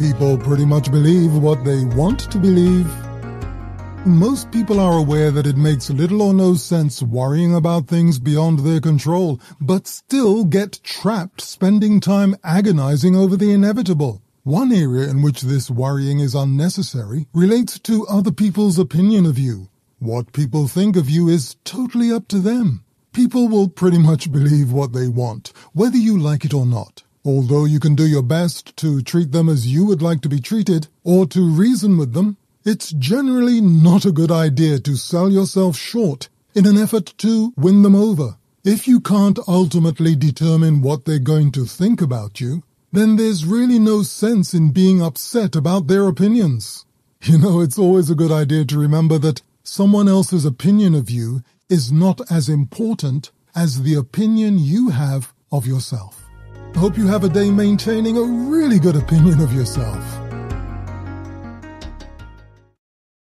People pretty much believe what they want to believe. Most people are aware that it makes little or no sense worrying about things beyond their control, but still get trapped spending time agonizing over the inevitable. One area in which this worrying is unnecessary relates to other people's opinion of you. What people think of you is totally up to them. People will pretty much believe what they want, whether you like it or not. Although you can do your best to treat them as you would like to be treated, or to reason with them, it's generally not a good idea to sell yourself short in an effort to win them over. If you can't ultimately determine what they're going to think about you, then there's really no sense in being upset about their opinions. You know, it's always a good idea to remember that someone else's opinion of you is not as important as the opinion you have of yourself. Hope you have a day maintaining a really good opinion of yourself.